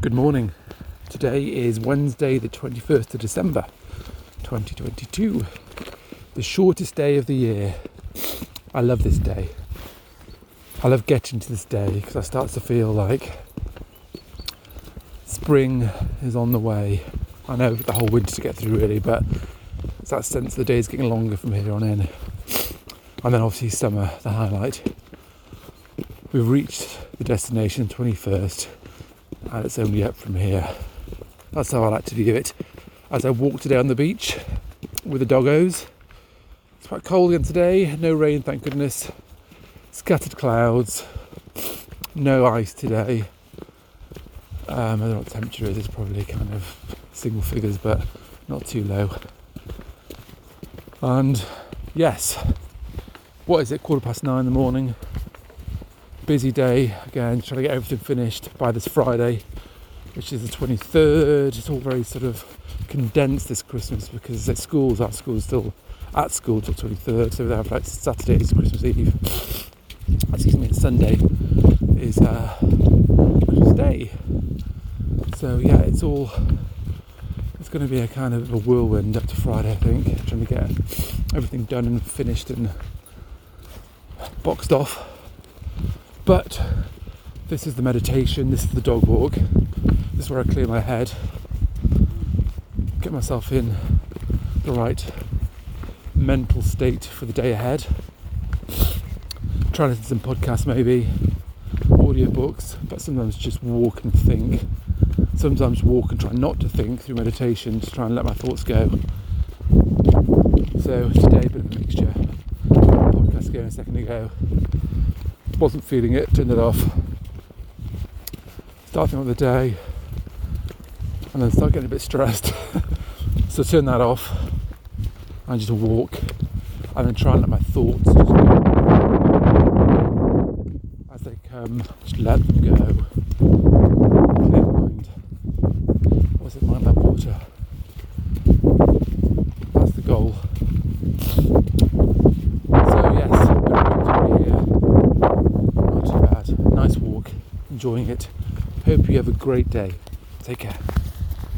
Good morning. Today is Wednesday, the 21st of December 2022, the shortest day of the year. I love this day. I love getting to this day because I start to feel like spring is on the way. I know the whole winter to get through really, but it's that sense the day is getting longer from here on in. And then obviously summer, the highlight. We've reached the destination 21st and it's only up from here. That's how I like to view it. As I walk today on the beach with the doggos, it's quite cold again today. No rain, thank goodness. Scattered clouds. No ice today. Um, I don't know what temperature is. It's probably kind of single figures, but not too low. And yes, what is it? Quarter past nine in the morning busy day again, trying to get everything finished by this Friday, which is the 23rd. It's all very sort of condensed this Christmas because at schools, our school's still at school till 23rd, so they have like Saturday is Christmas Eve. Excuse me, Sunday is uh, Christmas Day. So yeah, it's all. It's going to be a kind of a whirlwind up to Friday, I think, trying to get everything done and finished and boxed off. But this is the meditation, this is the dog walk, this is where I clear my head, get myself in the right mental state for the day ahead. Try to listen to some podcasts maybe, audiobooks, but sometimes just walk and think. Sometimes walk and try not to think through meditation, just try and let my thoughts go. So today a bit of a mixture. Podcast going a second ago wasn't feeling it, turned it off. Starting on the day, and then start getting a bit stressed. so turn that off and just walk, and then try and let my thoughts just go as they come. Just let them go. Clear mind. Was it mind like water? That's the goal. Enjoying it. Hope you have a great day. Take care.